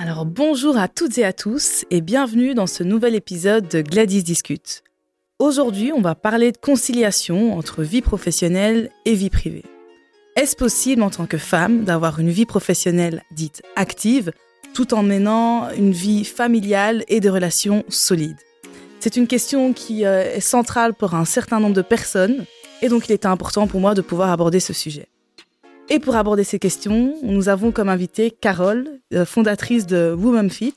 Alors bonjour à toutes et à tous et bienvenue dans ce nouvel épisode de Gladys Discute. Aujourd'hui, on va parler de conciliation entre vie professionnelle et vie privée. Est-ce possible en tant que femme d'avoir une vie professionnelle dite active tout en menant une vie familiale et de relations solides? C'est une question qui euh, est centrale pour un certain nombre de personnes et donc il était important pour moi de pouvoir aborder ce sujet. Et pour aborder ces questions, nous avons comme invitée Carole, euh, fondatrice de Woman Fit.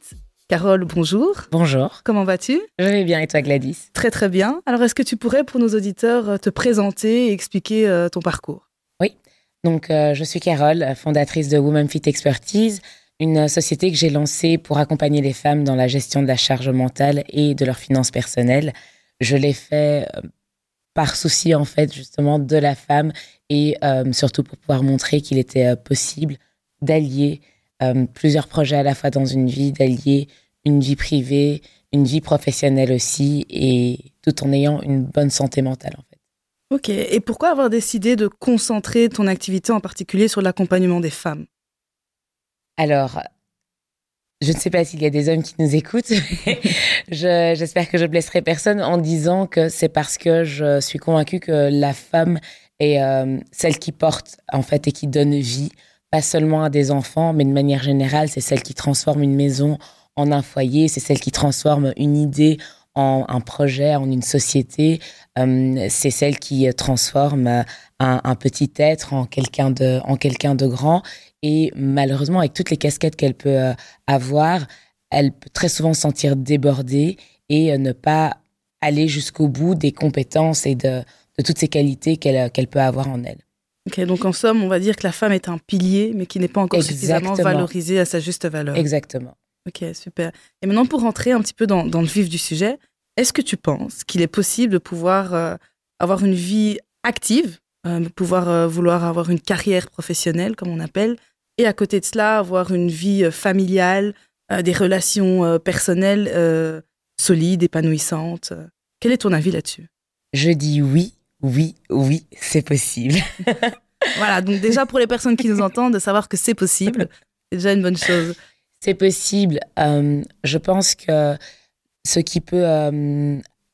Carole, bonjour. Bonjour. Comment vas-tu? Je vais bien et toi Gladys? Très très bien. Alors est-ce que tu pourrais pour nos auditeurs euh, te présenter et expliquer euh, ton parcours? Oui. Donc je suis Carole, fondatrice de Woman Fit Expertise, une société que j'ai lancée pour accompagner les femmes dans la gestion de la charge mentale et de leurs finances personnelles. Je l'ai fait par souci en fait justement de la femme et euh, surtout pour pouvoir montrer qu'il était euh, possible d'allier euh, plusieurs projets à la fois dans une vie, d'allier une vie privée, une vie professionnelle aussi et tout en ayant une bonne santé mentale en fait. Ok, et pourquoi avoir décidé de concentrer ton activité en particulier sur l'accompagnement des femmes? Alors, je ne sais pas s'il y a des hommes qui nous écoutent. J'espère que je blesserai personne en disant que c'est parce que je suis convaincue que la femme est euh, celle qui porte en fait et qui donne vie, pas seulement à des enfants, mais de manière générale, c'est celle qui transforme une maison en un foyer, c'est celle qui transforme une idée en un projet, en une société. Euh, c'est celle qui transforme un, un, petit être en quelqu'un de, en quelqu'un de grand. Et malheureusement, avec toutes les casquettes qu'elle peut euh, avoir, elle peut très souvent se sentir débordée et euh, ne pas aller jusqu'au bout des compétences et de, toutes ces qualités euh, qu'elle peut avoir en elle. Ok, donc en somme, on va dire que la femme est un pilier, mais qui n'est pas encore suffisamment valorisé à sa juste valeur. Exactement. Ok, super. Et maintenant, pour rentrer un petit peu dans, le vif du sujet, est-ce que tu penses qu'il est possible de pouvoir avoir une vie active, de pouvoir vouloir avoir une carrière professionnelle, comme on appelle, et à côté de cela, avoir une vie euh, familiale, euh, des relations euh, personnelles solides, épanouissantes. Quel est ton avis là-dessus? Je dis oui, oui, oui, c'est possible. voilà, donc déjà pour les personnes qui nous entendent, de savoir que c'est possible, c'est déjà une bonne chose. C'est possible. je pense que ce qui peut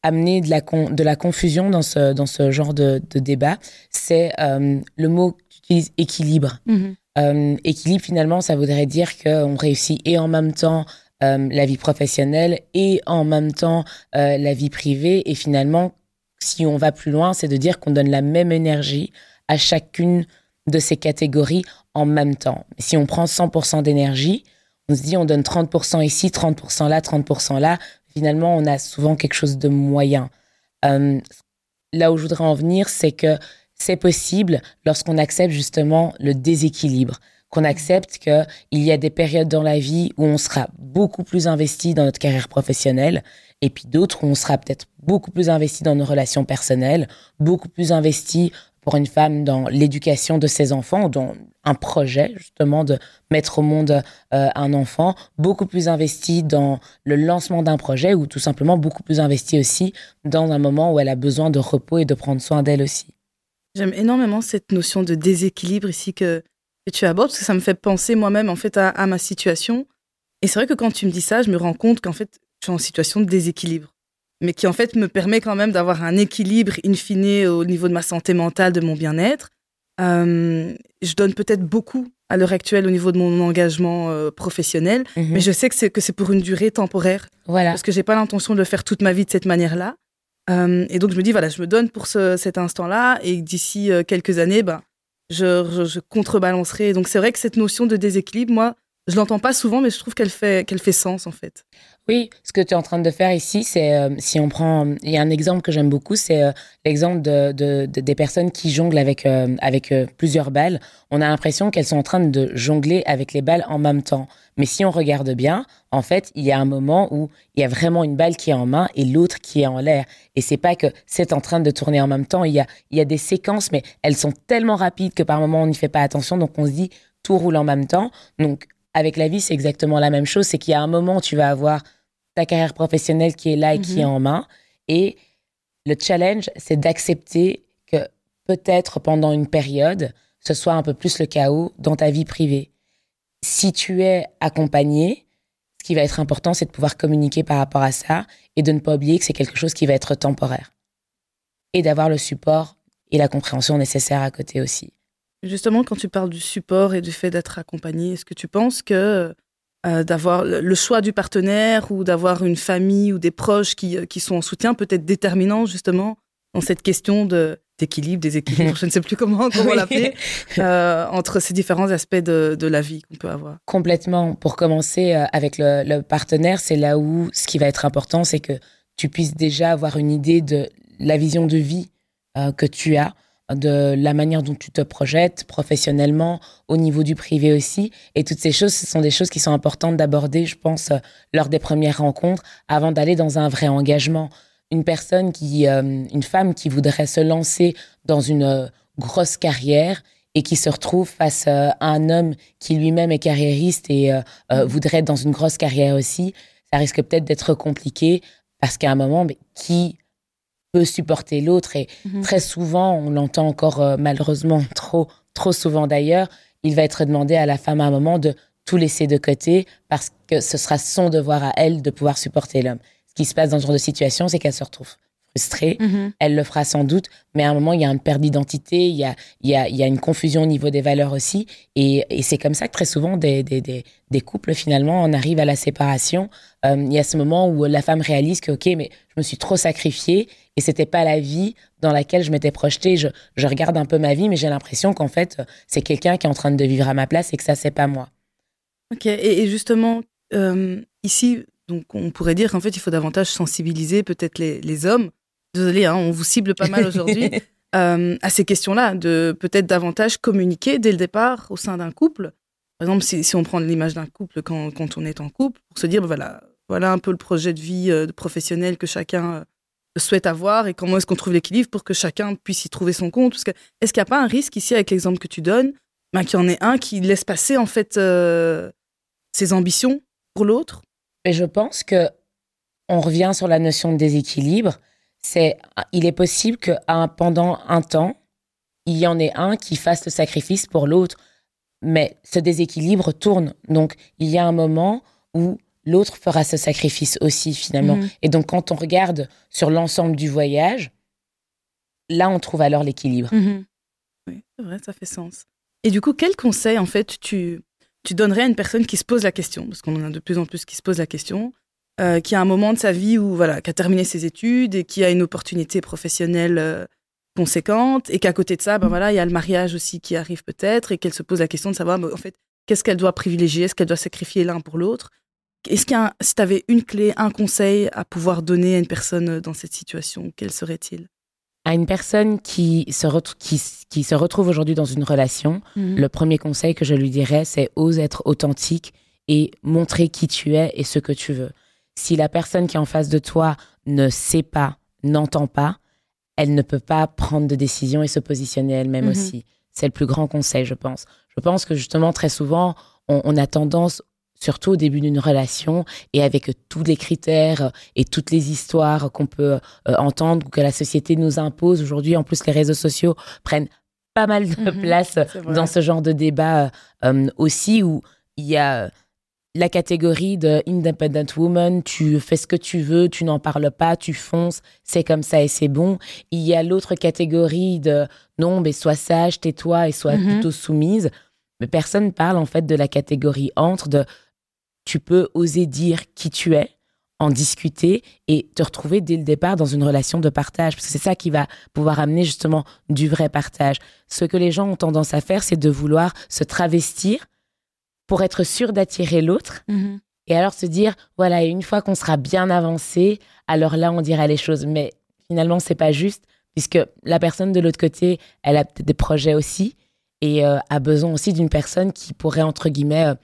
amener de la, de la confusion dans ce, dans ce genre de, débat, c'est le mot que tu utilises équilibre. Mm-hmm. Euh, équilibre, finalement, ça voudrait dire qu'on réussit et en même temps euh, la vie professionnelle et en même temps euh, la vie privée. Et finalement, si on va plus loin, c'est de dire qu'on donne la même énergie à chacune de ces catégories en même temps. Si on prend 100% d'énergie, on se dit on donne 30% ici, 30% là, 30% là. Finalement, on a souvent quelque chose de moyen. là où je voudrais en venir, c'est que c'est possible lorsqu'on accepte justement le déséquilibre, qu'on accepte qu'il y a des périodes dans la vie où on sera beaucoup plus investi dans notre carrière professionnelle et puis d'autres où on sera peut-être beaucoup plus investi dans nos relations personnelles, beaucoup plus investi pour une femme dans l'éducation de ses enfants, dans un projet justement de mettre au monde euh, un enfant, beaucoup plus investi dans le lancement d'un projet ou tout simplement beaucoup plus investi aussi dans un moment où elle a besoin de repos et de prendre soin d'elle aussi. J'aime énormément cette notion de déséquilibre ici que, tu abordes, parce que ça me fait penser moi-même en fait à, ma situation. Et c'est vrai que quand tu me dis ça, je me rends compte qu'en fait, je suis en situation de déséquilibre, mais qui en fait me permet quand même d'avoir un équilibre in fine au niveau de ma santé mentale, de mon bien-être. Euh, je donne peut-être beaucoup à l'heure actuelle au niveau de mon engagement euh, professionnel, mhm. mais je sais que c'est que c'est pour une durée temporaire. Voilà. Parce que j'ai pas l'intention de le faire toute ma vie de cette manière-là. Euh, et donc je me dis, voilà, je me donne pour cet instant-là, et d'ici euh, quelques années, ben, je, je, contrebalancerai. Donc c'est vrai que cette notion de déséquilibre, moi, je l'entends pas souvent, mais je trouve qu'elle fait, qu'elle fait sens en fait. Oui, ce que tu es en train de faire ici, c'est euh, si on prend, il y a un exemple que j'aime beaucoup, c'est euh, l'exemple de, de, des personnes qui jonglent avec euh, avec plusieurs balles. On a l'impression qu'elles sont en train de jongler avec les balles en même temps. Mais si on regarde bien, en fait, il y a un moment où il y a vraiment une balle qui est en main et l'autre qui est en l'air. Et c'est pas que c'est en train de tourner en même temps. Il y a il y a des séquences, mais elles sont tellement rapides que par moment on n'y fait pas attention. Donc on se dit tout roule en même temps. Donc avec la vie, c'est exactement la même chose. C'est qu'il y a un moment où tu vas avoir ta carrière professionnelle qui est là et qui est mhm. en main. Et le challenge, c'est d'accepter que peut-être pendant une période, ce soit un peu plus le chaos dans ta vie privée. Si tu es accompagné, qui va être important, c'est de pouvoir communiquer par rapport à ça et de ne pas oublier que c'est quelque chose qui va être temporaire. Et d'avoir le support et la compréhension nécessaire à côté aussi. Justement, quand tu parles du support et du fait d'être accompagné, est-ce que tu penses que euh, d'avoir le choix du partenaire ou d'avoir une famille ou des proches qui, euh, qui sont en soutien peut être déterminant justement dans cette question de d'équilibre, des équilibres, je ne sais plus comment, comment l'appeler, euh, entre ces différents aspects de, de la vie qu'on peut avoir. Complètement. Pour commencer avec le, le partenaire, c'est là où ce qui va être important, c'est que tu puisses déjà avoir une idée de la vision de vie que tu as, de la manière dont tu te projettes professionnellement, au niveau du privé aussi. Et toutes ces choses, ce sont des choses qui sont importantes d'aborder, je pense, euh, lors des premières rencontres, avant d'aller dans un vrai engagement. Une personne qui, euh, une femme qui voudrait se lancer dans une euh, grosse carrière et qui se retrouve face à un homme qui lui-même est carriériste et voudrait être dans une grosse carrière aussi, ça risque peut-être d'être compliqué parce qu'à un moment, qui peut supporter l'autre. Et mhm. très souvent, on l'entend encore euh, malheureusement trop, trop souvent d'ailleurs, il va être demandé à la femme à un moment de tout laisser de côté parce que ce sera son devoir à elle de pouvoir supporter l'homme. Ce qui se passe dans ce genre de situation, c'est qu'elle se retrouve frustrée. Mhm. Elle le fera sans doute, mais à un moment, il y a une perte d'identité, il y a, il y, a, il y a une confusion au niveau des valeurs aussi. Et, et c'est comme ça que très souvent, des, des, des, des, couples, finalement, on arrive à la séparation. Euh, il y a ce moment où la femme réalise que, OK, mais je me suis trop sacrifiée et c'était pas la vie dans laquelle je m'étais projetée. Je, je regarde un peu ma vie, mais j'ai l'impression qu'en fait, c'est quelqu'un qui est en train de vivre à ma place et que ça, c'est pas moi. Ok, et, justement, euh, ici, donc on pourrait dire qu'en fait, il faut davantage sensibiliser peut-être les, les hommes désolé, hein, on vous cible pas mal aujourd'hui, euh, à ces questions-là, de peut-être davantage communiquer dès le départ au sein d'un couple. Par exemple, si, on prend l'image d'un couple quand, on est en couple, pour se dire, ben voilà, voilà un peu le projet de vie euh, professionnel que chacun euh, souhaite avoir et comment est-ce qu'on trouve l'équilibre pour que chacun puisse y trouver son compte. Parce que, est-ce qu'il n'y a pas un risque ici avec l'exemple que tu donnes, ben, qu'il y en ait un qui laisse passer en fait ses ambitions pour l'autre? Et je pense que on revient sur la notion de déséquilibre c'est il est possible que pendant un temps, il y en ait un qui fasse le sacrifice pour l'autre, mais ce déséquilibre tourne. Donc il y a un moment où l'autre fera ce sacrifice aussi finalement. Mhm. Et donc quand on regarde sur l'ensemble du voyage, là on trouve alors l'équilibre. Mhm. Oui, c'est vrai, ça fait sens. Et du coup, quel conseil en fait tu tu donnerais à une personne qui se pose la question, parce qu'on en a de plus en plus qui se posent la question, euh, qui a un moment de sa vie où voilà, qui a terminé ses études et qui a une opportunité professionnelle euh, conséquente et qu'à côté de ça, ben voilà, il y a le mariage aussi qui arrive peut-être et qu'elle se pose la question de savoir en fait qu'est-ce qu'elle doit privilégier, est-ce qu'elle doit sacrifier l'un pour l'autre? Est-ce qu'il si tu avais une clé, un conseil à pouvoir donner à une personne dans cette situation, quel serait-il? À une personne qui se, qui, qui se retrouve aujourd'hui dans une relation, mhm. le premier conseil que je lui dirais, c'est ose être authentique et montrer qui tu es et ce que tu veux. Si la personne qui est en face de toi ne sait pas, n'entend pas, elle ne peut pas prendre de décision et se positionner elle-même mhm. aussi. C'est le plus grand conseil, je pense. Je pense que justement, très souvent, on, a tendance, surtout au début d'une relation, et avec tous les critères et toutes les histoires qu'on peut euh, entendre ou que la société nous impose aujourd'hui, en plus les réseaux sociaux prennent pas mal de mhm. place dans ce genre de débat euh, euh, aussi, où il y a la catégorie de independent woman, tu fais ce que tu veux, tu n'en parles pas, tu fonces, c'est comme ça et c'est bon. Il y a l'autre catégorie de non, mais sois sage, tais-toi et sois mhm. plutôt soumise. Mais personne parle en fait de la catégorie entre de tu peux oser dire qui tu es, en discuter et te retrouver dès le départ dans une relation de partage. Parce que c'est ça qui va pouvoir amener justement du vrai partage. Ce que les gens ont tendance à faire, c'est de vouloir se travestir pour être sûr d'attirer l'autre. Mhm. Et alors se dire, voilà, une fois qu'on sera bien avancé, alors là, on dira les choses. Mais finalement, c'est pas juste, puisque la personne de l'autre côté, elle a des projets aussi et euh, a besoin aussi d'une personne qui pourrait, entre guillemets, euh,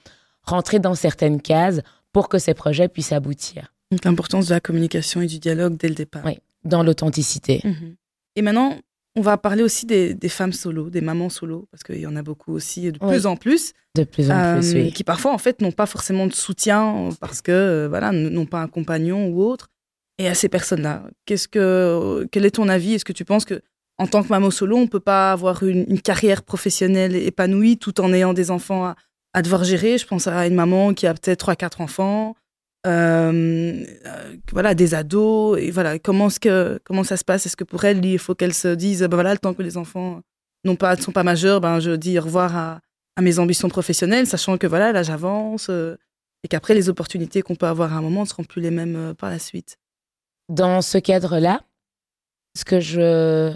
rentrer dans certaines cases pour que ces projets puissent aboutir. L'importance de la communication et du dialogue dès le départ. Oui, dans l'authenticité. Mhm. Et maintenant, on va parler aussi des, femmes solo, des mamans solo, parce qu'il y en a beaucoup aussi, de plus en plus. De plus en plus, oui. Qui parfois, en fait, n'ont pas forcément de soutien parce que, euh, voilà, n'ont pas un compagnon ou autre. Et à ces personnes-là, qu'est-ce que, quel est ton avis? Est-ce que tu penses que, en tant que maman solo, on peut pas avoir une, carrière professionnelle épanouie tout en ayant des enfants à, devoir gérer? Je pense à une maman qui a peut-être 3-4 enfants. Euh, voilà, des ados, et voilà, comment, ce que, comment ça se passe? Est-ce que pour elle, il faut qu'elle se dise, ben voilà, le temps que les enfants ne pas, sont pas majeurs, ben je dis au revoir à, mes ambitions professionnelles, sachant que voilà, là j'avance, et qu'après les opportunités qu'on peut avoir à un moment ne seront plus les mêmes par la suite. Dans ce cadre-là, ce que je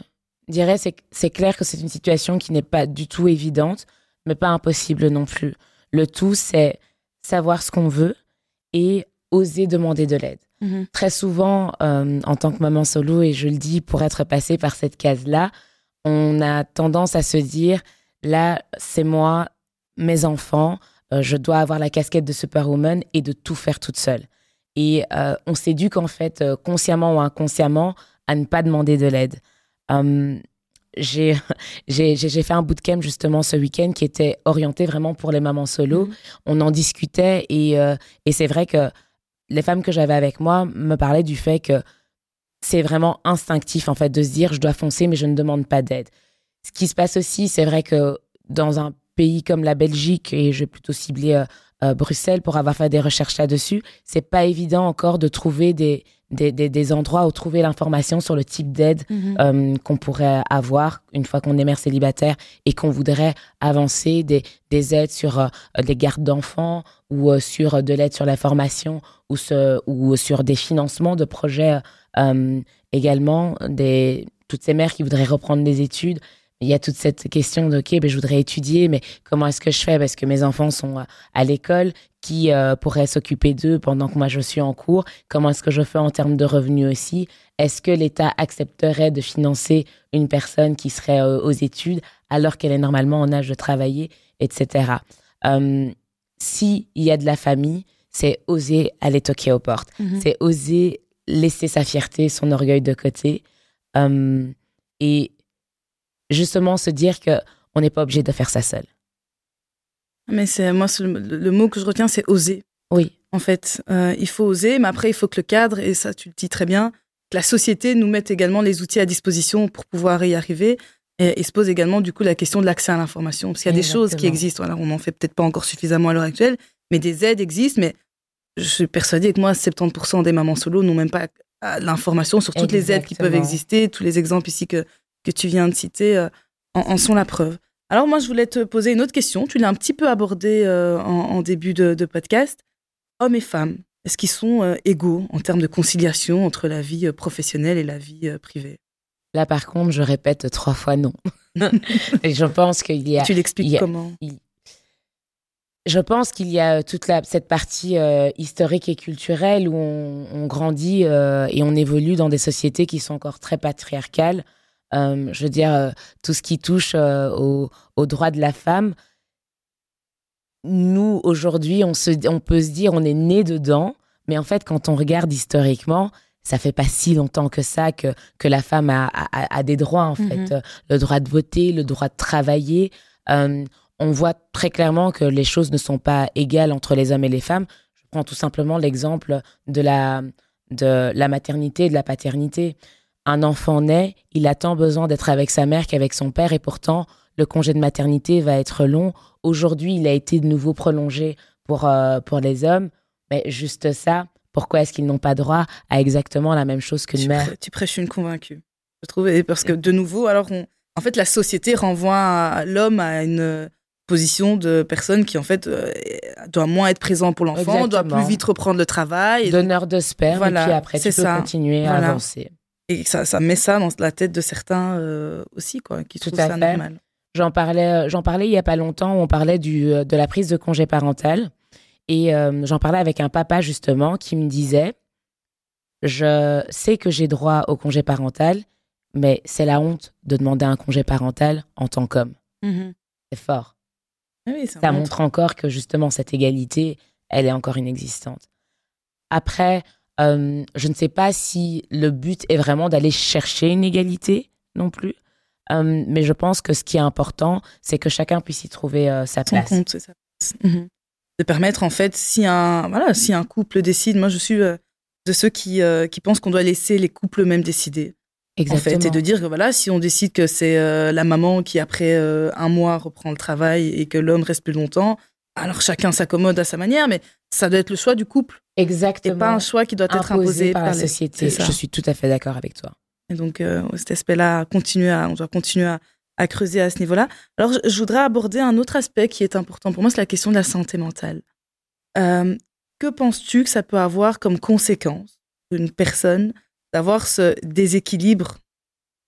dirais, c'est que c'est clair que c'est une situation qui n'est pas du tout évidente, mais pas impossible non plus. Le tout, c'est savoir ce qu'on veut et oser demander de l'aide. Mhm. Très souvent, euh, en tant que maman solo, et je le dis pour être passé par cette case-là, on a tendance à se dire, là, c'est moi, mes enfants, euh, je dois avoir la casquette de superwoman et de tout faire toute seule. Et euh, on s'éduque en fait, consciemment ou inconsciemment, à ne pas demander de l'aide. J'ai fait un bootcamp justement ce week-end qui était orienté vraiment pour les mamans solo. Mhm. On en discutait et, et c'est vrai que les femmes que j'avais avec moi me parlaient du fait que c'est vraiment instinctif en fait de se dire je dois foncer mais je ne demande pas d'aide. Ce qui se passe aussi, c'est vrai que dans un pays comme la Belgique et je vais plutôt cibler euh, euh, Bruxelles pour avoir fait des recherches là-dessus, c'est pas évident encore de trouver des, des, des, endroits où trouver l'information sur le type d'aide mhm. euh, qu'on pourrait avoir une fois qu'on est mère célibataire et qu'on voudrait avancer des, des aides sur euh, des gardes d'enfants ou euh, sur de l'aide sur la formation ou, ce, ou sur des financements de projets également, des, toutes ces mères qui voudraient reprendre des études il y a toute cette question de, OK, ben, je voudrais étudier, mais comment est-ce que je fais? Parce que mes enfants sont à l'école, qui euh, pourrait s'occuper d'eux pendant que moi je suis en cours? Comment est-ce que je fais en termes de revenus aussi? Est-ce que l'État accepterait de financer une personne qui serait euh, aux études alors qu'elle est normalement en âge de travailler, etc. Euh, S'il y a de la famille, c'est oser aller toquer aux portes. Mm-hmm. C'est oser laisser sa fierté, son orgueil de côté. Euh, et justement se dire que on n'est pas obligé de faire ça seul. Mais c'est moi le, mot que je retiens, c'est oser. Oui. En fait, euh, il faut oser, mais après il faut que le cadre et ça tu le dis très bien, que la société nous mette également les outils à disposition pour pouvoir y arriver. Et, se pose également du coup la question de l'accès à l'information, parce qu'il y a des choses qui existent. Voilà, on n'en fait peut-être pas encore suffisamment à l'heure actuelle, mais des aides existent. Mais je suis persuadée que moi, 70% des mamans solo n'ont même pas l'information sur toutes les aides qui peuvent exister. Tous les exemples ici que, que tu viens de citer euh, en, sont la preuve. Alors moi, je voulais te poser une autre question. Tu l'as un petit peu abordé euh, en, début de, podcast. Hommes et femmes, est-ce qu'ils sont euh, égaux en termes de conciliation entre la vie professionnelle et la vie privée? Là, par contre, je répète trois fois non. et je pense qu'il y a... Tu l'expliques comment? Je pense qu'il y a toute la, cette partie historique et culturelle où on, on grandit et on évolue dans des sociétés qui sont encore très patriarcales. Euh, je veux dire, euh, tout ce qui touche euh, aux au droits de la femme, nous, aujourd'hui, on, on peut se dire on est né dedans, mais en fait, quand on regarde historiquement, ça fait pas si longtemps que ça que, que la femme a, a, des droits, en fait. Mm-hmm. Le droit de voter, le droit de travailler. on voit très clairement que les choses ne sont pas égales entre les hommes et les femmes. Je prends tout simplement l'exemple de la, de la maternité et de la paternité un enfant naît, il a tant besoin d'être avec sa mère qu'avec son père et pourtant le congé de maternité va être long. Aujourd'hui, il a été de nouveau prolongé pour, euh, pour les hommes, mais juste ça, pourquoi est-ce qu'ils n'ont pas droit à exactement la même chose qu'une mère? Tu prêches une convaincue, je trouve, parce que de nouveau, alors en fait, la société renvoie l'homme à une position de personne qui en fait euh, doit moins être présent pour l'enfant, doit plus vite reprendre le travail. Donneur de sperme, et puis après tu peux continuer à avancer. Et ça, ça met ça dans la tête de certains euh, aussi, quoi, qui trouvent ça normal. J'en parlais, euh, j'en parlais il y a pas longtemps, où on parlait du, euh, de la prise de congé parental. Et j'en parlais avec un papa, justement, qui me disait Je sais que j'ai droit au congé parental, mais c'est la honte de demander un congé parental en tant qu'homme. Mmh c'est fort. Ah ça, montre encore que, justement, cette égalité, elle est encore inexistante. Après, euh, je ne sais pas si le but est vraiment d'aller chercher une égalité non plus. Euh, mais je pense que ce qui est important, c'est que chacun puisse y trouver euh, sa place. compte. Mhm. De permettre, en fait, si un, voilà, si un couple décide, moi je suis de ceux qui, qui pensent qu'on doit laisser les couples eux-mêmes décider. Exactement. En fait, et de dire que voilà, si on décide que c'est la maman qui, après un mois, reprend le travail et que l'homme reste plus longtemps, alors chacun s'accommode à sa manière, mais ça doit être le choix du couple. Exactement. Et pas un choix qui doit être imposé, par, la société. Je suis tout à fait d'accord avec toi. Et donc, euh, cet aspect-là, continuer à, on doit continuer à, à creuser à ce niveau-là. Alors, je, voudrais aborder un autre aspect qui est important pour moi, c'est la question de la santé mentale. Euh, que penses-tu que ça peut avoir comme conséquence pour une personne d'avoir ce déséquilibre,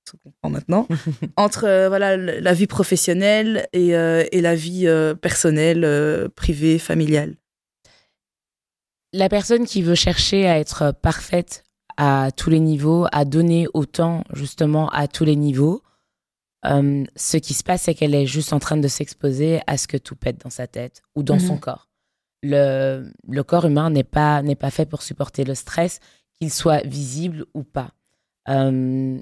ce qu'on comprend maintenant, entre euh, voilà la vie professionnelle et, euh, et la vie personnelle, privée, familiale? La personne qui veut chercher à être parfaite à tous les niveaux, à donner autant justement à tous les niveaux, euh, ce qui se passe, c'est qu'elle est juste en train de s'exposer à ce que tout pète dans sa tête ou dans son mhm. corps. Le, le corps humain n'est pas, n'est pas fait pour supporter le stress, qu'il soit visible ou pas. Euh,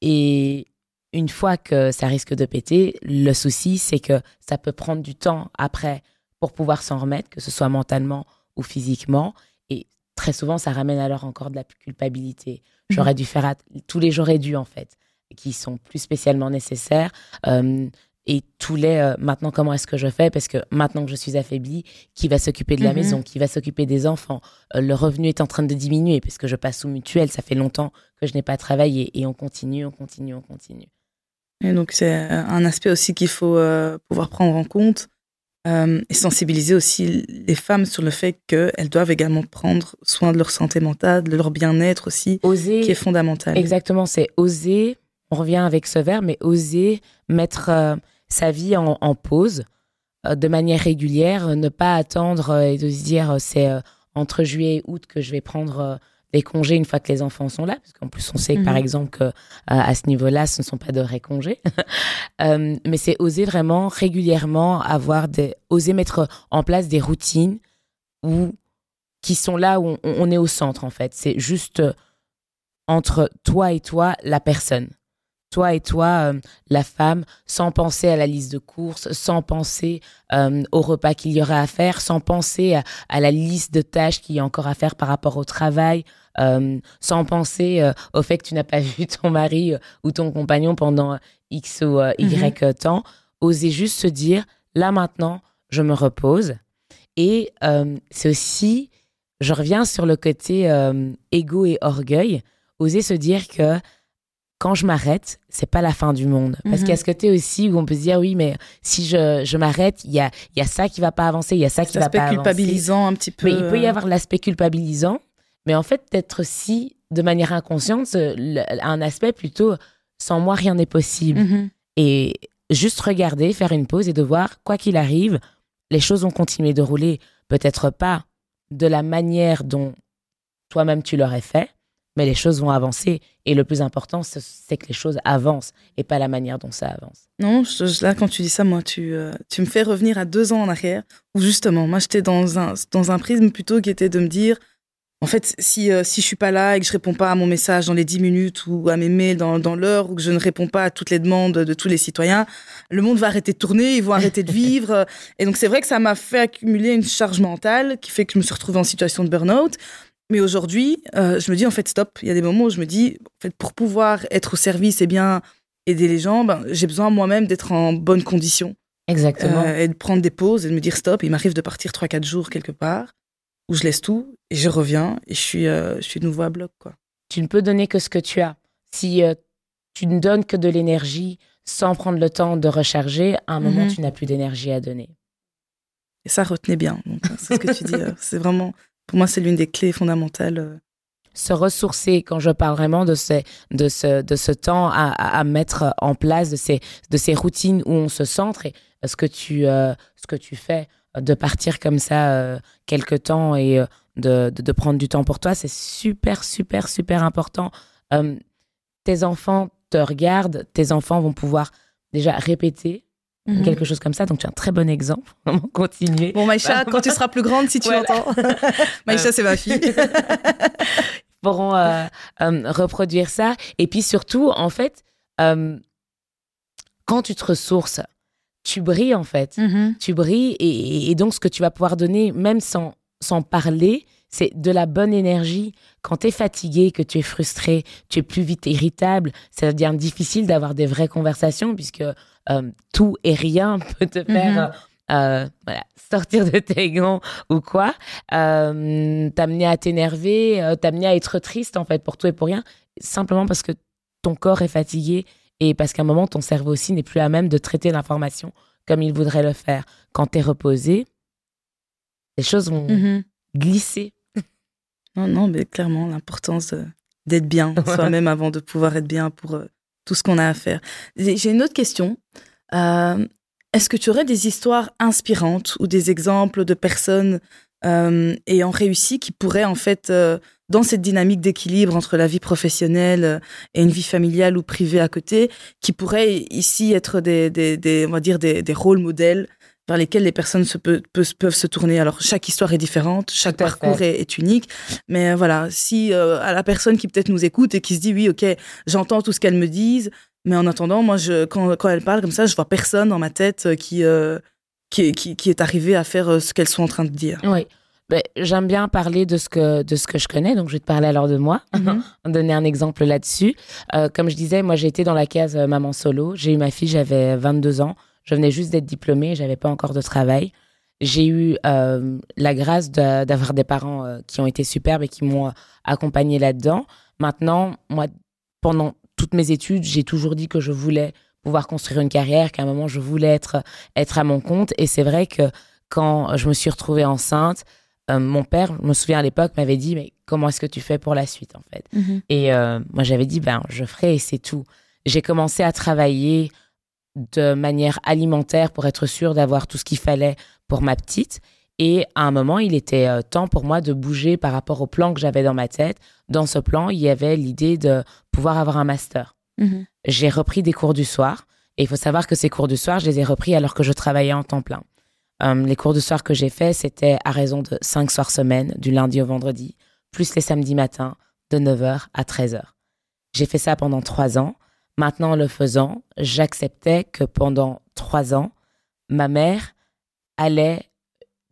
et une fois que ça risque de péter, le souci, c'est que ça peut prendre du temps après pour pouvoir s'en remettre, que ce soit mentalement ou physiquement. Et très souvent, ça ramène alors encore de la culpabilité. J'aurais mhm. dû faire tous les jours dû en fait qui sont plus spécialement nécessaires. Euh, et tous les euh, maintenant comment est-ce que je fais? Parce que maintenant que je suis affaiblie qui va s'occuper de la mhm. maison qui va s'occuper des enfants? Euh, le revenu est en train de diminuer parce que je passe sous mutuelle ça fait longtemps que je n'ai pas travaillé et on continue on continue on continue et donc c'est un aspect aussi qu'il faut pouvoir prendre en compte et sensibiliser aussi les femmes sur le fait qu'elles doivent également prendre soin de leur santé mentale de leur bien-être aussi oser qui est fondamental. Exactement c'est oser on revient avec ce verbe, mais oser mettre euh, sa vie en, pause euh, de manière régulière, ne pas attendre euh, et de se dire c'est entre juillet et août que je vais prendre les congés une fois que les enfants sont là, parce qu'en plus on sait par mhm. exemple que à ce niveau-là, ce ne sont pas de vrais congés. mais c'est oser vraiment régulièrement avoir des, oser mettre en place des routines où qui sont là où on est au centre en fait. C'est juste entre toi et toi la personne toi et toi, euh, la femme, sans penser à la liste de courses, sans penser euh, au repas qu'il y aurait à faire, sans penser à, la liste de tâches qu'il y a encore à faire par rapport au travail, euh, sans penser au fait que tu n'as pas vu ton mari ou ton compagnon pendant X ou Y mhm. temps. Oser juste se dire, là maintenant, je me repose. Et c'est aussi, je reviens sur le côté égo et orgueil, oser se dire que quand je m'arrête, c'est pas la fin du monde. Parce qu'il y a ce côté aussi où on peut se dire, oui, mais si je, je m'arrête, il y a, y a ça qui va pas avancer, il y a ça qui va pas avancer. culpabilisant un petit peu. Mais il peut y avoir l'aspect culpabilisant, mais en fait, d'être si, de manière inconsciente, un aspect plutôt, sans moi, rien n'est possible. Mhm. Et juste regarder, faire une pause et de voir, quoi qu'il arrive, les choses vont continuer de rouler. Peut-être pas de la manière dont toi-même tu l'aurais fait, mais les choses vont avancer. Et le plus important, c'est que les choses avancent et pas la manière dont ça avance. Non, là, quand tu dis ça, moi, tu, euh, tu me fais revenir à deux ans en arrière, où justement, moi, j'étais dans un, dans un prisme plutôt qui était de me dire, en fait, si, euh, si je suis pas là et que je réponds pas à mon message dans les dix minutes ou à mes mails dans, dans l'heure ou que je ne réponds pas à toutes les demandes de tous les citoyens, le monde va arrêter de tourner, ils vont arrêter de vivre. Et donc, c'est vrai que ça m'a fait accumuler une charge mentale qui fait que je me suis retrouvée en situation de burn-out. Mais aujourd'hui, euh, je me dis en fait stop. Il y a des moments où je me dis en fait pour pouvoir être au service et bien aider les gens, ben, j'ai besoin moi-même d'être en bonne condition. Exactement. Euh, et de prendre des pauses et de me dire stop. Il m'arrive de partir 3-4 jours quelque part où je laisse tout et je reviens et je suis, euh, je suis de nouveau à bloc. Quoi. Tu ne peux donner que ce que tu as. Si tu ne donnes que de l'énergie sans prendre le temps de recharger, à un moment, mhm. tu n'as plus d'énergie à donner. Et ça, retenez bien. C'est ce que tu dis. c'est vraiment pour moi, c'est l'une des clés fondamentales. Euh. Se ressourcer, quand je parle vraiment de, ces, de, ce, de ce temps à, à, mettre en place, de ces, de ces routines où on se centre et ce que tu, euh, ce que tu fais, de partir comme ça euh, quelque temps et euh, de, de, de, prendre du temps pour toi, c'est super, super, super important. tes enfants te regardent, tes enfants vont pouvoir déjà répéter Mhm. quelque chose comme ça. Donc, tu as un très bon exemple. Vraiment, continuer. Bon, Maïcha, quand tu seras plus grande, si tu entends. Maïcha, c'est ma fille. pourront euh, euh, reproduire ça. Et puis surtout, en fait, euh, quand tu te ressources, tu brilles, en fait. Mhm. Tu brilles. Et, et, donc, ce que tu vas pouvoir donner, même sans, sans parler, c'est de la bonne énergie. Quand tu es fatigué, que tu es frustré, tu es plus vite irritable, ça devient difficile d'avoir des vraies conversations puisque euh, tout et rien peut te faire mhm. euh, voilà, sortir de tes gants ou quoi, euh, t'amener à t'énerver, euh, t'amener à être triste en fait pour tout et pour rien, simplement parce que ton corps est fatigué et parce qu'à un moment ton cerveau aussi n'est plus à même de traiter l'information comme il voudrait le faire. Quand t'es reposé, les choses vont Mhm. glisser. Non, non, mais clairement, l'importance euh, d'être bien soi-même avant de pouvoir être bien pour euh, tout ce qu'on a à faire. J'ai j'ai une autre question. Euh, Est-ce que tu aurais des histoires inspirantes ou des exemples de personnes euh, ayant réussi qui pourraient, en fait, euh, dans cette dynamique d'équilibre entre la vie professionnelle euh, et une vie familiale ou privée à côté, qui pourraient ici être des, des, des- on va dire des, des rôles modèles vers lesquels les personnes se peut- peut- peuvent se tourner. Alors, chaque histoire est différente, chaque parcours est, est unique, mais euh, voilà, si euh, à la personne qui peut-être nous écoute et qui se dit oui, ok, j'entends tout ce qu'elles me disent, mais en attendant, moi, je, quand, quand elles parlent comme ça, je vois personne dans ma tête qui, euh, qui, qui, qui est arrivé à faire ce qu'elles sont en train de dire. Oui. Ben, J'aime bien parler de ce, que, de ce que je connais, donc je vais te parler alors de moi, donner un exemple là-dessus. Euh, comme je disais, moi j'ai été dans la case euh, maman solo. J'ai eu ma fille, j'avais 22 ans. Je venais juste d'être diplômée, j'avais pas encore de travail. J'ai eu euh, la grâce de- d'avoir des parents euh, qui ont été superbes et qui m'ont euh, accompagnée là-dedans. Maintenant, moi, pendant toutes mes études, j'ai toujours dit que je voulais pouvoir construire une carrière, qu'à un moment, je voulais être, être à mon compte. Et c'est vrai que quand je me suis retrouvée enceinte, euh, mon père, je me souviens à l'époque, m'avait dit, mais comment est-ce que tu fais pour la suite, en fait? Et euh, moi, j'avais dit, ben, je ferai et c'est tout. J'ai commencé à travailler de manière alimentaire pour être sûre d'avoir tout ce qu'il fallait pour ma petite. Et à un moment, il était euh, temps pour moi de bouger par rapport au plan que j'avais dans ma tête. Dans ce plan, il y avait l'idée de pouvoir avoir un master. Mhm. J'ai repris des cours du soir. Et il faut savoir que ces cours du soir, je les ai repris alors que je travaillais en temps plein. Euh, les cours du soir que j'ai faits, c'était à raison de cinq soirs semaine, du lundi au vendredi, plus les samedis matins, de 9h à 13h. J'ai fait ça pendant trois ans. Maintenant, en le faisant, j'acceptais que pendant trois ans, ma mère allait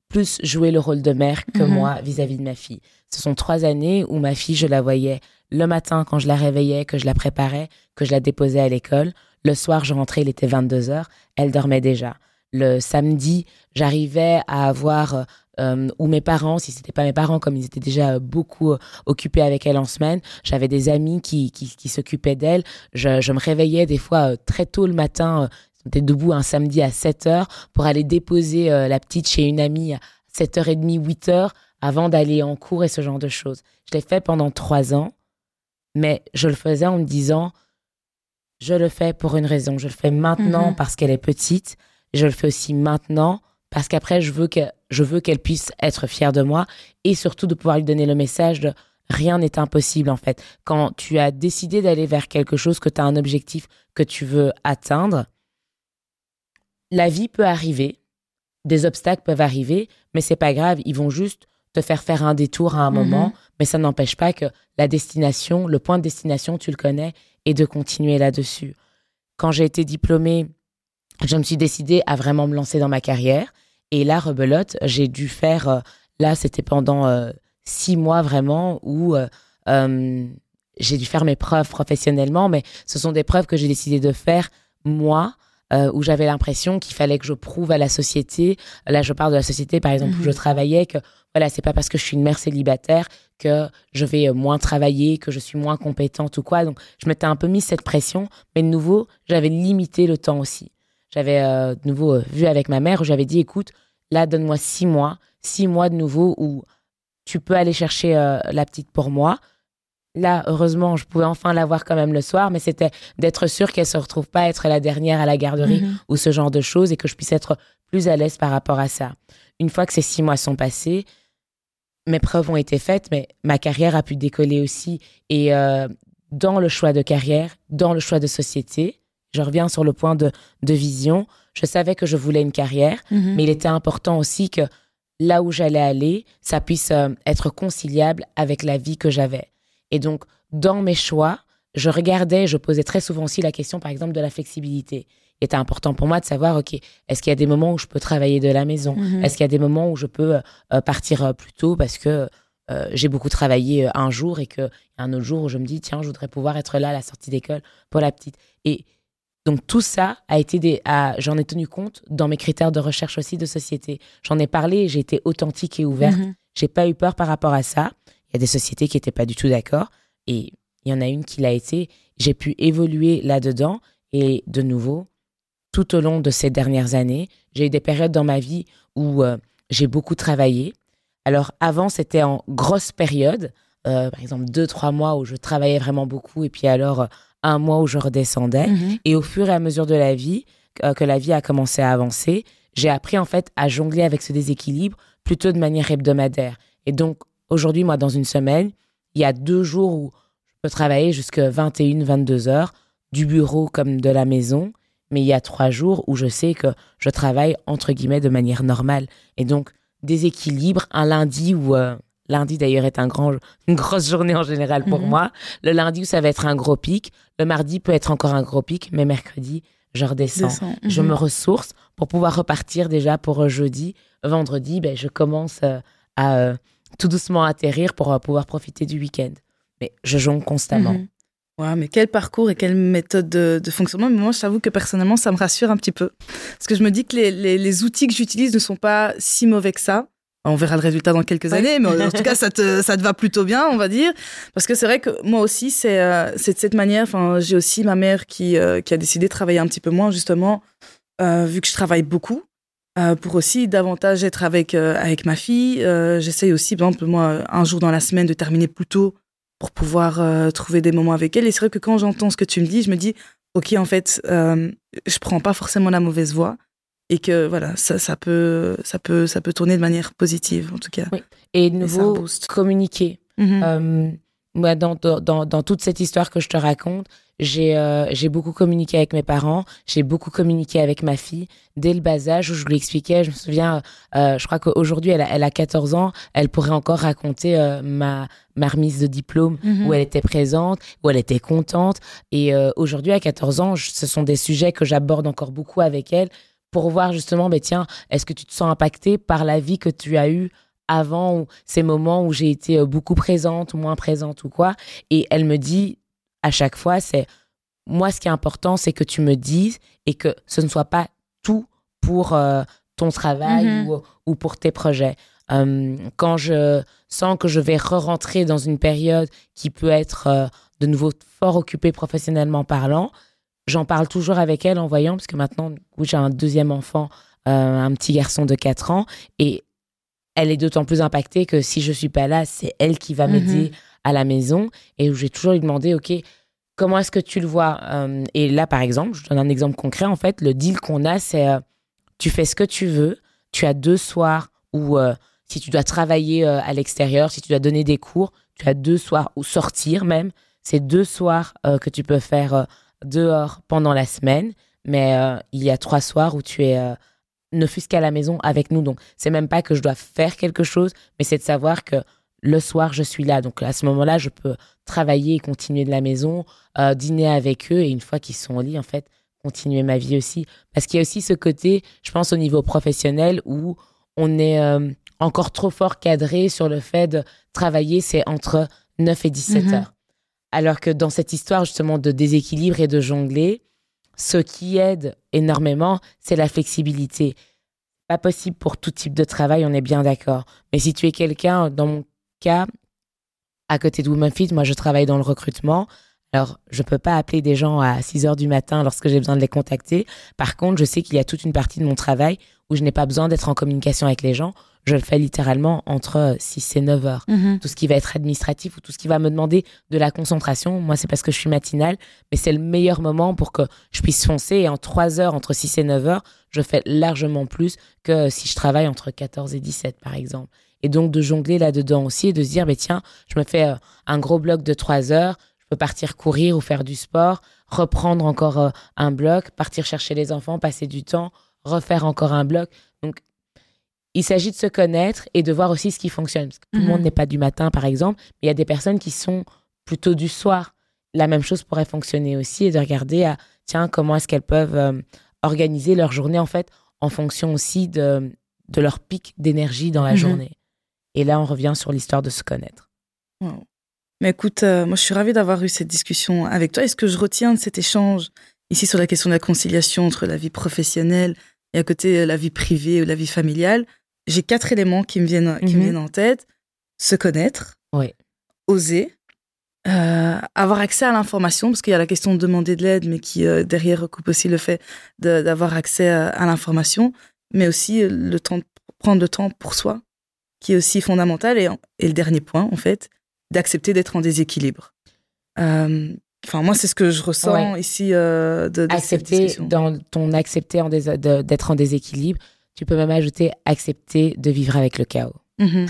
plus jouer le rôle de mère que Mhm. moi vis-à-vis de ma fille. Ce sont trois années où ma fille, je la voyais le matin quand je la réveillais, que je la préparais, que je la déposais à l'école. Le soir, je rentrais, il était 22 heures, elle dormait déjà. Le samedi, j'arrivais à avoir, euh, ou mes parents, si c'était pas mes parents, comme ils étaient déjà euh, beaucoup euh, occupés avec elle en semaine, j'avais des amis qui, qui, qui s'occupaient d'elle. Je, je me réveillais des fois euh, très tôt le matin, j'étais debout un samedi à 7 heures pour aller déposer la petite chez une amie à 7h30, 8h avant d'aller en cours et ce genre de choses. Je l'ai fait pendant trois ans, mais je le faisais en me disant, je le fais pour une raison. Je le fais maintenant Mhm. parce qu'elle est petite. Je le fais aussi maintenant parce qu'après, je veux que je veux qu'elle puisse être fière de moi et surtout de pouvoir lui donner le message de rien n'est impossible en fait. Quand tu as décidé d'aller vers quelque chose, que tu as un objectif que tu veux atteindre, la vie peut arriver, des obstacles peuvent arriver, mais c'est pas grave, ils vont juste te faire faire un détour à un Mhm. moment, mais ça n'empêche pas que la destination, le point de destination, tu le connais et de continuer là-dessus. Quand j'ai été diplômée, je me suis décidée à vraiment me lancer dans ma carrière. Et là, rebelote, j'ai dû faire, euh, là, c'était pendant euh, six mois vraiment où euh, euh, j'ai dû faire mes preuves professionnellement, mais ce sont des preuves que j'ai décidé de faire moi, où j'avais l'impression qu'il fallait que je prouve à la société. Là, je parle de la société, par exemple, où Mhm. je travaillais, que voilà, c'est pas parce que je suis une mère célibataire que je vais moins travailler, que je suis moins compétente ou quoi. Donc, je m'étais un peu mis cette pression, mais de nouveau, j'avais limité le temps aussi. J'avais euh, de nouveau euh, vu avec ma mère où j'avais dit, écoute, là, donne-moi six mois, six mois de nouveau où tu peux aller chercher euh, la petite pour moi. Là, heureusement, je pouvais enfin la voir quand même le soir, mais c'était d'être sûr qu'elle se retrouve pas à être la dernière à la garderie Mhm. ou ce genre de choses et que je puisse être plus à l'aise par rapport à ça. Une fois que ces six mois sont passés, mes preuves ont été faites, mais ma carrière a pu décoller aussi. Et euh, dans le choix de carrière, dans le choix de société, je reviens sur le point de, de vision, je savais que je voulais une carrière, Mhm. mais il était important aussi que là où j'allais aller, ça puisse euh, être conciliable avec la vie que j'avais. Et donc, dans mes choix, je regardais, je posais très souvent aussi la question, par exemple, de la flexibilité. Il était important pour moi de savoir, OK, est-ce qu'il y a des moments où je peux travailler de la maison? Mhm. Est-ce qu'il y a des moments où je peux euh, euh, partir plus tôt parce que euh, j'ai beaucoup travaillé un jour et qu'il y a un autre jour où je me dis, tiens, je voudrais pouvoir être là à la sortie d'école pour la petite. Et Donc tout ça a été des, j'en ai tenu compte dans mes critères de recherche aussi de société. J'en ai parlé, j'ai été authentique et ouverte. Mhm. J'ai pas eu peur par rapport à ça. Il y a des sociétés qui étaient pas du tout d'accord et il y en a une qui l'a été. J'ai pu évoluer là-dedans et de nouveau, tout au long de ces dernières années, j'ai eu des périodes dans ma vie où euh, j'ai beaucoup travaillé. Alors avant, c'était en grosse période, euh, par exemple deux, trois mois où je travaillais vraiment beaucoup et puis alors un mois où je redescendais. Mhm. Et au fur et à mesure de la vie, euh, que la vie a commencé à avancer, j'ai appris en fait à jongler avec ce déséquilibre plutôt de manière hebdomadaire. Et donc aujourd'hui, moi, dans une semaine, il y a deux jours où je peux travailler jusqu'à 21, 22 heures, du bureau comme de la maison. Mais il y a trois jours où je sais que je travaille entre guillemets de manière normale. Et donc, déséquilibre, un lundi où euh, Lundi, d'ailleurs, est un grand, une grosse journée en général pour mhm. moi. Le lundi, ça va être un gros pic. Le mardi peut être encore un gros pic, mais mercredi, je redescends. Je mhm. me ressource pour pouvoir repartir déjà pour jeudi. Vendredi, ben, je commence euh, à euh, tout doucement atterrir pour euh, pouvoir profiter du week-end. Mais je jongle constamment. Mhm. Ouais, mais quel parcours et quelle méthode de, fonctionnement. Mais moi, je t'avoue que personnellement, ça me rassure un petit peu. Parce que je me dis que les, les outils que j'utilise ne sont pas si mauvais que ça. On verra le résultat dans quelques années, mais en tout cas, ça te, ça te va plutôt bien, on va dire. Parce que c'est vrai que moi aussi, c'est euh, de cette manière. Enfin, j'ai aussi ma mère qui, euh, qui a décidé de travailler un petit peu moins, justement, euh, vu que je travaille beaucoup, pour aussi davantage être avec, avec ma fille. J'essaye aussi, par exemple, moi, un jour dans la semaine, de terminer plus tôt pour pouvoir trouver des moments avec elle. Et c'est vrai que quand j'entends ce que tu me dis, je me dis, OK, en fait, je prends pas forcément la mauvaise voie et que voilà, ça, ça, peut, ça, peut, ça peut tourner de manière positive en tout cas. Oui. Et de nouveau, communiquer. Mm-hmm. Euh, moi, dans, dans, dans, toute cette histoire que je te raconte, j'ai euh, j'ai beaucoup communiqué avec mes parents, j'ai beaucoup communiqué avec ma fille dès le bas âge où je lui expliquais. Je me souviens, euh, je crois qu'aujourd'hui elle a, elle a 14 ans, elle pourrait encore raconter ma, ma remise de diplôme mm-hmm. où elle était présente, où elle était contente. Et aujourd'hui à 14 ans, ce sont des sujets que j'aborde encore beaucoup avec elle pour voir justement, mais tiens, est-ce que tu te sens impacté par la vie que tu as eue avant ou ces moments où j'ai été euh, beaucoup présente, moins présente ou quoi? Et elle me dit à chaque fois, c'est moi, ce qui est important, c'est que tu me dises et que ce ne soit pas tout pour euh, ton travail mm-hmm. ou, pour tes projets. Quand je sens que je vais re-rentrer dans une période qui peut être euh, de nouveau fort occupée professionnellement parlant, J'en parle toujours avec elle en voyant, parce que maintenant, j'ai un deuxième enfant, euh, un petit garçon de 4 ans, et elle est d'autant plus impactée que si je suis pas là, c'est elle qui va m'aider mhm. à la maison. Et où j'ai toujours lui demandé, OK, comment est-ce que tu le vois euh, Et là, par exemple, je donne un exemple concret. En fait, le deal qu'on a, c'est euh, tu fais ce que tu veux. Tu as deux soirs où, si tu dois travailler à l'extérieur, si tu dois donner des cours, tu as deux soirs ou sortir même. C'est deux soirs que tu peux faire dehors pendant la semaine, mais euh, il y a trois soirs où tu es euh, ne fût-ce qu'à la maison avec nous. Donc, c'est même pas que je dois faire quelque chose, mais c'est de savoir que le soir, je suis là. Donc, à ce moment-là, je peux travailler et continuer de la maison, euh, dîner avec eux, et une fois qu'ils sont au lit, en fait, continuer ma vie aussi. Parce qu'il y a aussi ce côté, je pense, au niveau professionnel, où on est encore trop fort cadré sur le fait de travailler, c'est entre 9 et 17 mm-hmm. heures. Alors que dans cette histoire justement de déséquilibre et de jongler, ce qui aide énormément, c'est la flexibilité. Pas possible pour tout type de travail, on est bien d'accord. Mais si tu es quelqu'un, dans mon cas, à côté de Womanfit, moi je travaille dans le recrutement. Alors, je peux pas appeler des gens à 6 heures du matin lorsque j'ai besoin de les contacter. Par contre, je sais qu'il y a toute une partie de mon travail où je n'ai pas besoin d'être en communication avec les gens je le fais littéralement entre 6 et 9 heures. Mhm. Tout ce qui va être administratif ou tout ce qui va me demander de la concentration, moi c'est parce que je suis matinale, mais c'est le meilleur moment pour que je puisse foncer et en 3 heures, entre 6 et 9 heures, je fais largement plus que si je travaille entre 14 et 17 par exemple. Et donc de jongler là-dedans aussi et de se dire, mais tiens, je me fais euh, un gros bloc de 3 heures, je peux partir courir ou faire du sport, reprendre encore euh, un bloc, partir chercher les enfants, passer du temps, refaire encore un bloc. Donc il s'agit de se connaître et de voir aussi ce qui fonctionne. Parce que tout le monde mhm. n'est pas du matin, par exemple, mais il y a des personnes qui sont plutôt du soir. La même chose pourrait fonctionner aussi et de regarder à, tiens, comment est-ce qu'elles peuvent euh, organiser leur journée, en fait, en fonction aussi de, de leur pic d'énergie dans la mhm. journée. Et là, on revient sur l'histoire de se connaître. Mais écoute, euh, moi, je suis ravie d'avoir eu cette discussion avec toi. Et ce que je retiens de cet échange, ici sur la question de la conciliation entre la vie professionnelle et à côté la vie privée ou la vie familiale, j'ai quatre éléments qui me viennent, qui me Mhm. viennent en tête. Se connaître, Oui. oser, euh, avoir accès à l'information, parce qu'il y a la question de demander de l'aide, mais qui euh, derrière recoupe aussi le fait d'avoir accès à, à l'information, mais aussi euh, le temps de prendre le temps pour soi, qui est aussi fondamental. Et, et le dernier point, en fait, d'accepter d'être en déséquilibre. Euh, Enfin, moi, c'est ce que je ressens ici euh, de, de cette accepter dans ton accepter en d'être en déséquilibre. Tu peux même ajouter accepter de vivre avec le chaos. Mhm.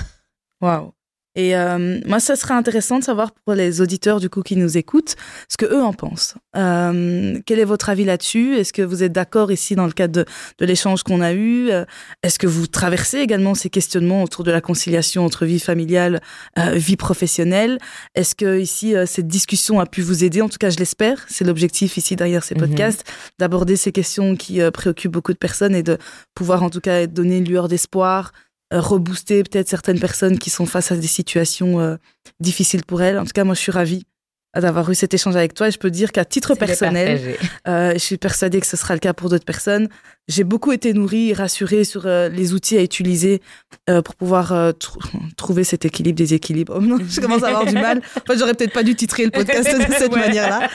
Waouh. Et euh, moi, ça serait intéressant de savoir pour les auditeurs du coup qui nous écoutent ce que eux en pensent. Euh, quel est votre avis là-dessus? Est-ce que vous êtes d'accord ici dans le cadre de, de l'échange qu'on a eu? Euh, Est-ce que vous traversez également ces questionnements autour de la conciliation entre vie familiale, euh, vie professionnelle? Est-ce que ici cette discussion a pu vous aider? En tout cas, je l'espère. C'est l'objectif ici derrière ces Mhm. podcasts d'aborder ces questions qui préoccupent beaucoup de personnes et de pouvoir en tout cas donner une lueur d'espoir rebooster peut-être certaines personnes qui sont face à des situations euh, difficiles pour elles. En tout cas, moi, je suis ravie d'avoir eu cet échange avec toi et je peux dire qu'à titre personnel, euh, je suis persuadée que ce sera le cas pour d'autres personnes. J'ai beaucoup été nourrie et rassurée sur euh, les outils à utiliser euh, pour pouvoir tr- trouver cet équilibre, déséquilibre. Oh non, je commence à avoir du mal. Enfin, j'aurais peut-être pas dû titrer le podcast de cette Ouais. manière-là.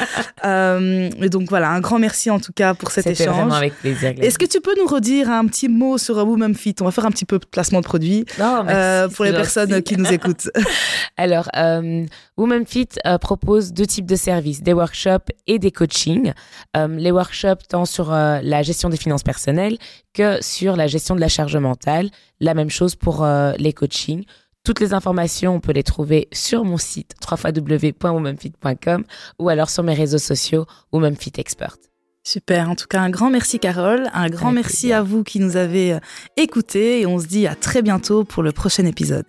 Et donc voilà, un grand merci en tout cas pour cet échange. vraiment avec plaisir. Est-ce que tu peux nous redire un petit mot sur Woman Fit On va faire un petit peu de placement de produit Non, merci, euh, pour les gentil. personnes qui nous écoutent. Alors, Woman Fit euh, propose deux types de services, des workshops et des coachings. Euh, les workshops tant sur euh, la gestion des finances personnelles que sur la gestion de la charge mentale. La même chose pour euh, les coachings. Toutes les informations, on peut les trouver sur mon site www.womanfit.com ou alors sur mes réseaux sociaux Womanfit Expert. Super, en tout cas un grand merci Carole, un grand Avec merci plaisir. à vous qui nous avez écoutés et on se dit à très bientôt pour le prochain épisode.